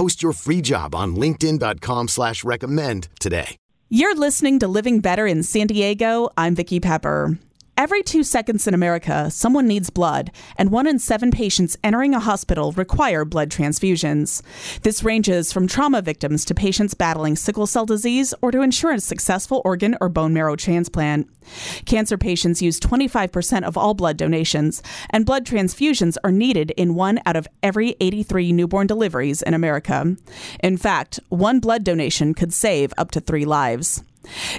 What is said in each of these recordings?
Post your free job on LinkedIn.com slash recommend today. You're listening to Living Better in San Diego. I'm Vicki Pepper. Every two seconds in America, someone needs blood, and one in seven patients entering a hospital require blood transfusions. This ranges from trauma victims to patients battling sickle cell disease or to ensure a successful organ or bone marrow transplant. Cancer patients use 25% of all blood donations, and blood transfusions are needed in one out of every 83 newborn deliveries in America. In fact, one blood donation could save up to three lives.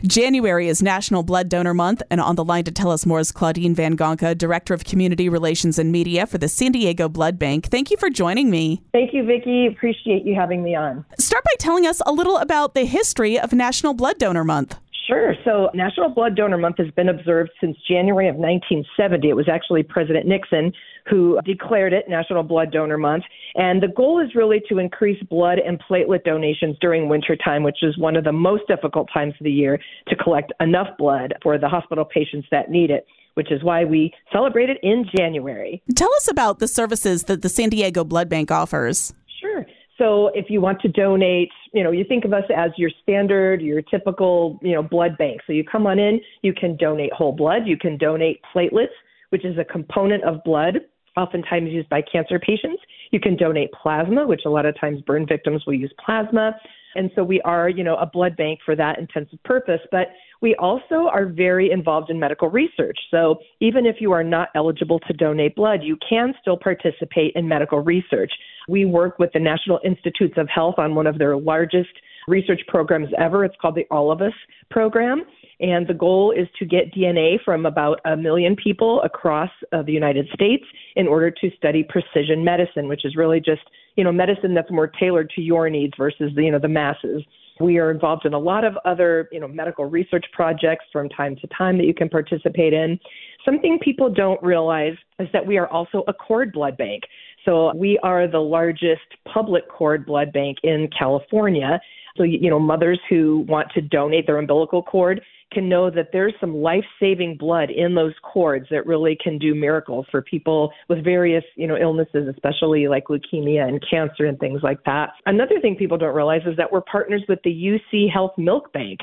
January is National Blood Donor Month, and on the line to tell us more is Claudine Van Gonka, Director of Community Relations and Media for the San Diego Blood Bank. Thank you for joining me. Thank you, Vicki. Appreciate you having me on. Start by telling us a little about the history of National Blood Donor Month. Sure. So, National Blood Donor Month has been observed since January of 1970. It was actually President Nixon who declared it National Blood Donor Month. And the goal is really to increase blood and platelet donations during wintertime, which is one of the most difficult times of the year to collect enough blood for the hospital patients that need it which is why we celebrate it in January. Tell us about the services that the San Diego Blood Bank offers. Sure. So if you want to donate, you know, you think of us as your standard, your typical, you know, blood bank. So you come on in, you can donate whole blood, you can donate platelets, which is a component of blood oftentimes used by cancer patients. You can donate plasma, which a lot of times burn victims will use plasma. And so we are, you know, a blood bank for that intensive purpose. But we also are very involved in medical research. So even if you are not eligible to donate blood, you can still participate in medical research. We work with the National Institutes of Health on one of their largest research programs ever. It's called the All of Us program. And the goal is to get DNA from about a million people across uh, the United States in order to study precision medicine, which is really just, you know, medicine that's more tailored to your needs versus the, you know, the masses. We are involved in a lot of other, you know, medical research projects from time to time that you can participate in. Something people don't realize is that we are also a cord blood bank. So we are the largest public cord blood bank in California. So, you know, mothers who want to donate their umbilical cord can know that there's some life saving blood in those cords that really can do miracles for people with various, you know, illnesses, especially like leukemia and cancer and things like that. Another thing people don't realize is that we're partners with the UC Health Milk Bank.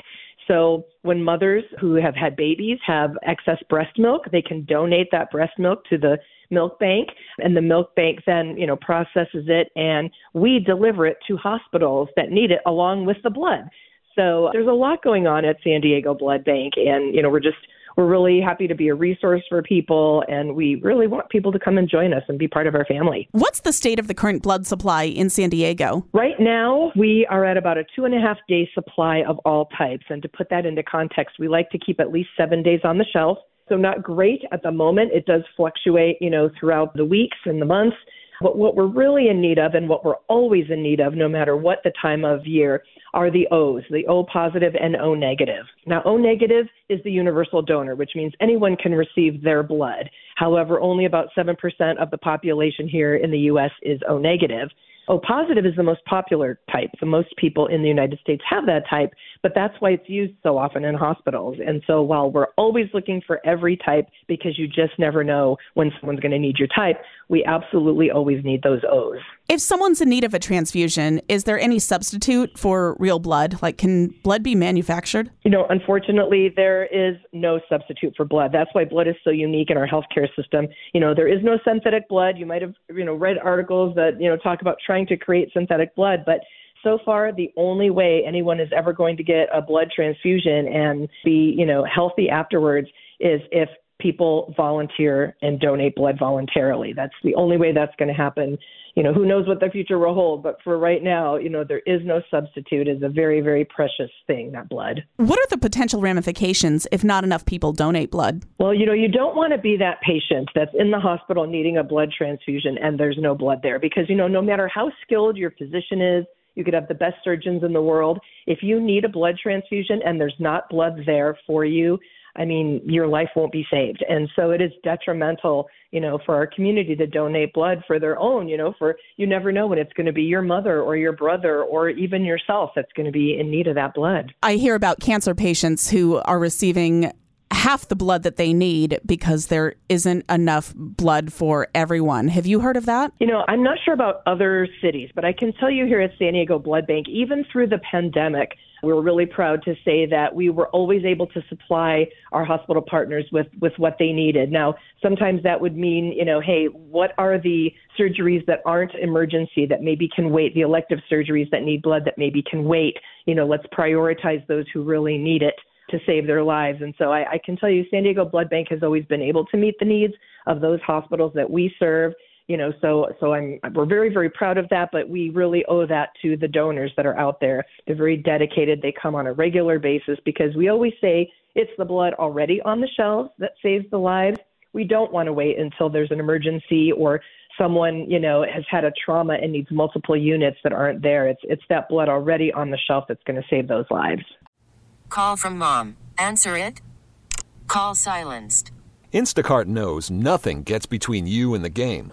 So when mothers who have had babies have excess breast milk, they can donate that breast milk to the milk bank and the milk bank then, you know, processes it and we deliver it to hospitals that need it along with the blood. So there's a lot going on at San Diego Blood Bank, and you know we're just we're really happy to be a resource for people, and we really want people to come and join us and be part of our family. What's the state of the current blood supply in San Diego? Right now, we are at about a two and a half day supply of all types. And to put that into context, we like to keep at least seven days on the shelf. So not great at the moment. It does fluctuate, you know, throughout the weeks and the months. But what we're really in need of and what we're always in need of, no matter what the time of year, are the O's, the O positive and O negative. Now, O negative is the universal donor, which means anyone can receive their blood. However, only about 7% of the population here in the U.S. is O negative. O positive is the most popular type. So most people in the United States have that type, but that's why it's used so often in hospitals. And so while we're always looking for every type because you just never know when someone's going to need your type, we absolutely always need those O's. If someone's in need of a transfusion, is there any substitute for real blood? Like, can blood be manufactured? You know, unfortunately, there is no substitute for blood. That's why blood is so unique in our healthcare system. You know, there is no synthetic blood. You might have, you know, read articles that, you know, talk about trying to create synthetic blood, but so far the only way anyone is ever going to get a blood transfusion and be, you know, healthy afterwards is if people volunteer and donate blood voluntarily. That's the only way that's going to happen. You know, who knows what the future will hold, but for right now, you know, there is no substitute. It's a very, very precious thing, that blood. What are the potential ramifications if not enough people donate blood? Well, you know, you don't want to be that patient that's in the hospital needing a blood transfusion and there's no blood there because, you know, no matter how skilled your physician is, you could have the best surgeons in the world. If you need a blood transfusion and there's not blood there for you, I mean, your life won't be saved. And so it is detrimental, you know, for our community to donate blood for their own, you know, for you never know when it's going to be your mother or your brother or even yourself that's going to be in need of that blood. I hear about cancer patients who are receiving half the blood that they need because there isn't enough blood for everyone. Have you heard of that? You know, I'm not sure about other cities, but I can tell you here at San Diego Blood Bank, even through the pandemic, we were really proud to say that we were always able to supply our hospital partners with, with what they needed. Now, sometimes that would mean, you know, hey, what are the surgeries that aren't emergency that maybe can wait, the elective surgeries that need blood that maybe can wait? You know, let's prioritize those who really need it to save their lives. And so I, I can tell you, San Diego Blood Bank has always been able to meet the needs of those hospitals that we serve you know so so i'm we're very very proud of that but we really owe that to the donors that are out there they're very dedicated they come on a regular basis because we always say it's the blood already on the shelves that saves the lives we don't want to wait until there's an emergency or someone you know has had a trauma and needs multiple units that aren't there it's it's that blood already on the shelf that's going to save those lives Call from mom. Answer it. Call silenced. Instacart knows nothing gets between you and the game.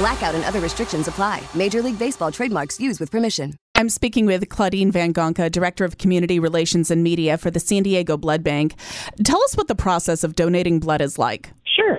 Blackout and other restrictions apply. Major League Baseball trademarks used with permission. I'm speaking with Claudine Van Gonka, Director of Community Relations and Media for the San Diego Blood Bank. Tell us what the process of donating blood is like. Sure.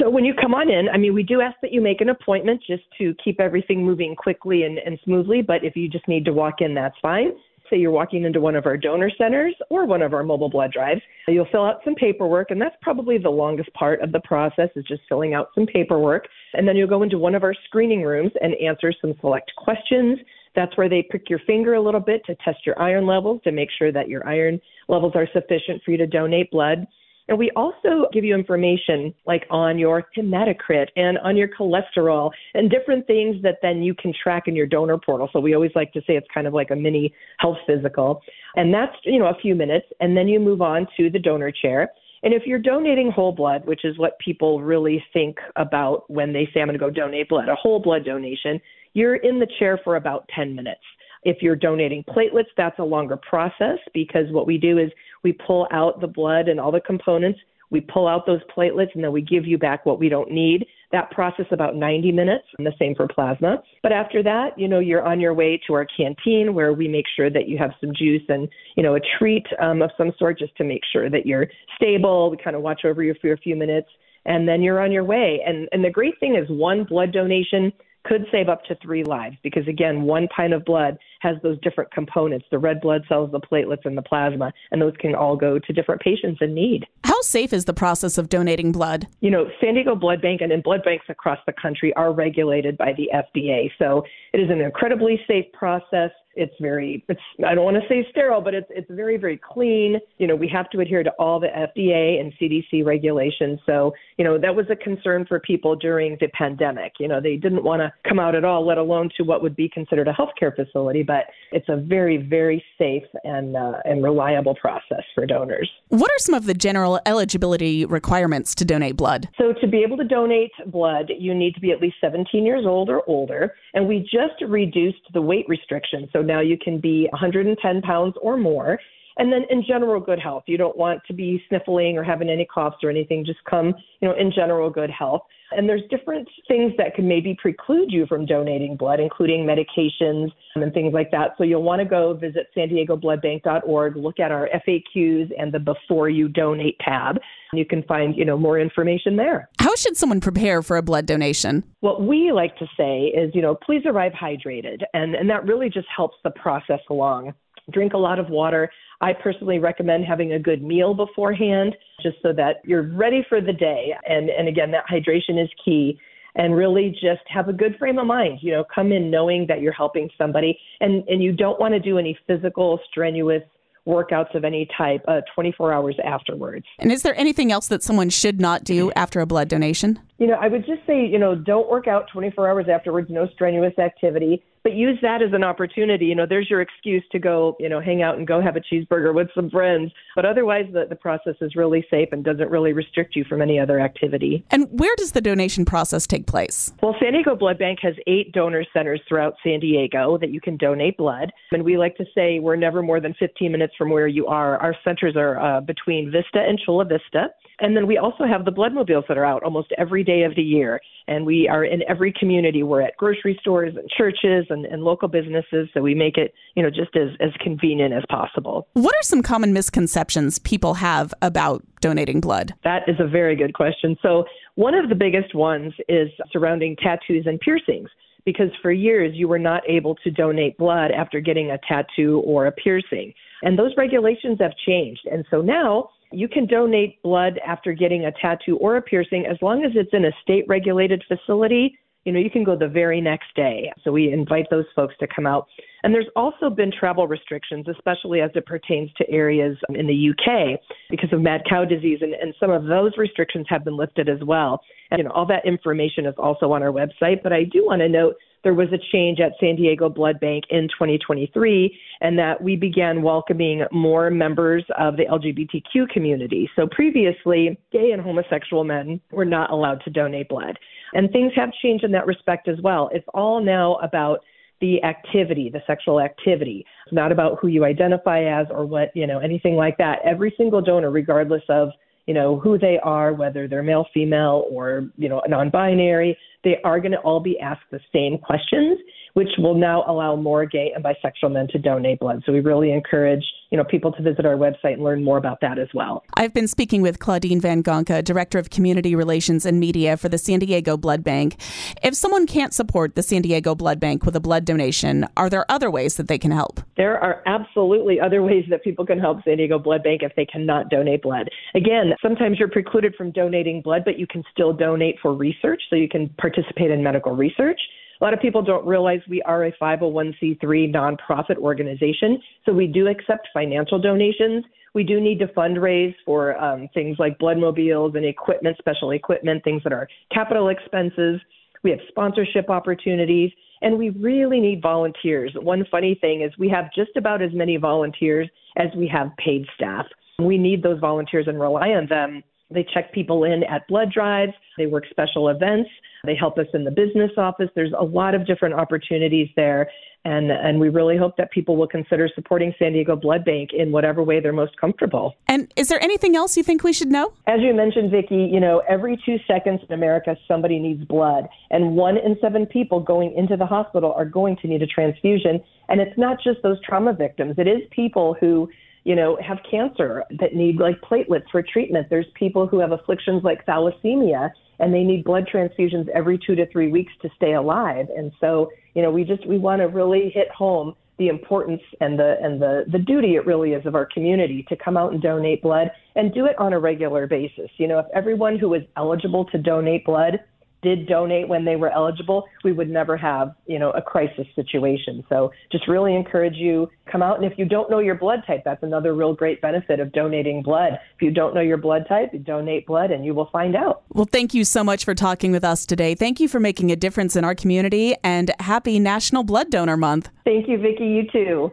So when you come on in, I mean, we do ask that you make an appointment just to keep everything moving quickly and, and smoothly. But if you just need to walk in, that's fine say you're walking into one of our donor centers or one of our mobile blood drives, you'll fill out some paperwork, and that's probably the longest part of the process is just filling out some paperwork. And then you'll go into one of our screening rooms and answer some select questions. That's where they prick your finger a little bit to test your iron levels to make sure that your iron levels are sufficient for you to donate blood. And we also give you information like on your hematocrit and on your cholesterol and different things that then you can track in your donor portal. So we always like to say it's kind of like a mini health physical. And that's, you know, a few minutes. And then you move on to the donor chair. And if you're donating whole blood, which is what people really think about when they say, I'm going to go donate blood, a whole blood donation, you're in the chair for about 10 minutes. If you're donating platelets, that's a longer process because what we do is we pull out the blood and all the components. We pull out those platelets and then we give you back what we don't need. That process about 90 minutes, and the same for plasma. But after that, you know, you're on your way to our canteen where we make sure that you have some juice and, you know, a treat um, of some sort just to make sure that you're stable. We kind of watch over you for a few minutes and then you're on your way. And, and the great thing is one blood donation could save up to three lives because again, one pint of blood has those different components the red blood cells, the platelets, and the plasma, and those can all go to different patients in need. How safe is the process of donating blood? You know, San Diego Blood Bank and, and blood banks across the country are regulated by the FDA, so it is an incredibly safe process. It's very, it's, I don't want to say sterile, but it's, it's very, very clean. You know, we have to adhere to all the FDA and CDC regulations. So, you know, that was a concern for people during the pandemic. You know, they didn't want to come out at all, let alone to what would be considered a healthcare facility, but it's a very, very safe and, uh, and reliable process for donors. What are some of the general eligibility requirements to donate blood? So, to be able to donate blood, you need to be at least 17 years old or older. And we just reduced the weight restriction. So now you can be 110 pounds or more. And then in general good health, you don't want to be sniffling or having any coughs or anything. Just come, you know, in general good health. And there's different things that can maybe preclude you from donating blood, including medications um, and things like that. So you'll want to go visit san diego bloodbank.org, look at our FAQs and the before you donate tab. And you can find, you know, more information there. How should someone prepare for a blood donation? What we like to say is, you know, please arrive hydrated. And, and that really just helps the process along. Drink a lot of water. I personally recommend having a good meal beforehand just so that you're ready for the day. And, and again, that hydration is key. And really just have a good frame of mind. You know, come in knowing that you're helping somebody and, and you don't want to do any physical, strenuous workouts of any type uh, 24 hours afterwards. And is there anything else that someone should not do after a blood donation? You know, I would just say, you know, don't work out 24 hours afterwards, no strenuous activity but use that as an opportunity. You know, there's your excuse to go, you know, hang out and go have a cheeseburger with some friends. But otherwise, the, the process is really safe and doesn't really restrict you from any other activity. And where does the donation process take place? Well, San Diego Blood Bank has eight donor centers throughout San Diego that you can donate blood. And we like to say we're never more than 15 minutes from where you are. Our centers are uh, between Vista and Chula Vista. And then we also have the blood mobiles that are out almost every day of the year. And we are in every community. We're at grocery stores and churches and, and local businesses. So we make it, you know, just as, as convenient as possible. What are some common misconceptions people have about donating blood? That is a very good question. So one of the biggest ones is surrounding tattoos and piercings because for years you were not able to donate blood after getting a tattoo or a piercing. And those regulations have changed. And so now you can donate blood after getting a tattoo or a piercing as long as it's in a state regulated facility. You know, you can go the very next day. So we invite those folks to come out. And there's also been travel restrictions, especially as it pertains to areas in the UK because of mad cow disease. And, and some of those restrictions have been lifted as well. And, you know, all that information is also on our website. But I do want to note there was a change at San Diego Blood Bank in 2023, and that we began welcoming more members of the LGBTQ community. So previously, gay and homosexual men were not allowed to donate blood. And things have changed in that respect as well. It's all now about the activity, the sexual activity. It's not about who you identify as or what, you know, anything like that. Every single donor, regardless of you know, who they are, whether they're male, female, or, you know, non binary. They are going to all be asked the same questions, which will now allow more gay and bisexual men to donate blood. So we really encourage, you know, people to visit our website and learn more about that as well. I've been speaking with Claudine Van Gonka, Director of Community Relations and Media for the San Diego Blood Bank. If someone can't support the San Diego Blood Bank with a blood donation, are there other ways that they can help? There are absolutely other ways that people can help San Diego Blood Bank if they cannot donate blood. Again, sometimes you're precluded from donating blood, but you can still donate for research, so you can participate in medical research. A lot of people don't realize we are a 501c3 nonprofit organization, so we do accept financial donations. We do need to fundraise for um, things like blood mobiles and equipment, special equipment, things that are capital expenses. We have sponsorship opportunities, and we really need volunteers. One funny thing is we have just about as many volunteers as we have paid staff. We need those volunteers and rely on them. They check people in at blood drives, they work special events. They help us in the business office. There's a lot of different opportunities there. And, and we really hope that people will consider supporting San Diego Blood Bank in whatever way they're most comfortable. And is there anything else you think we should know? As you mentioned, Vicki, you know, every two seconds in America, somebody needs blood. And one in seven people going into the hospital are going to need a transfusion. And it's not just those trauma victims, it is people who you know, have cancer that need like platelets for treatment. There's people who have afflictions like thalassemia and they need blood transfusions every two to three weeks to stay alive. And so, you know, we just we want to really hit home the importance and the and the the duty it really is of our community to come out and donate blood and do it on a regular basis. You know, if everyone who is eligible to donate blood did donate when they were eligible, we would never have, you know, a crisis situation. So just really encourage you come out and if you don't know your blood type, that's another real great benefit of donating blood. If you don't know your blood type, you donate blood and you will find out. Well, thank you so much for talking with us today. Thank you for making a difference in our community and happy National Blood Donor Month. Thank you, Vicki. You too.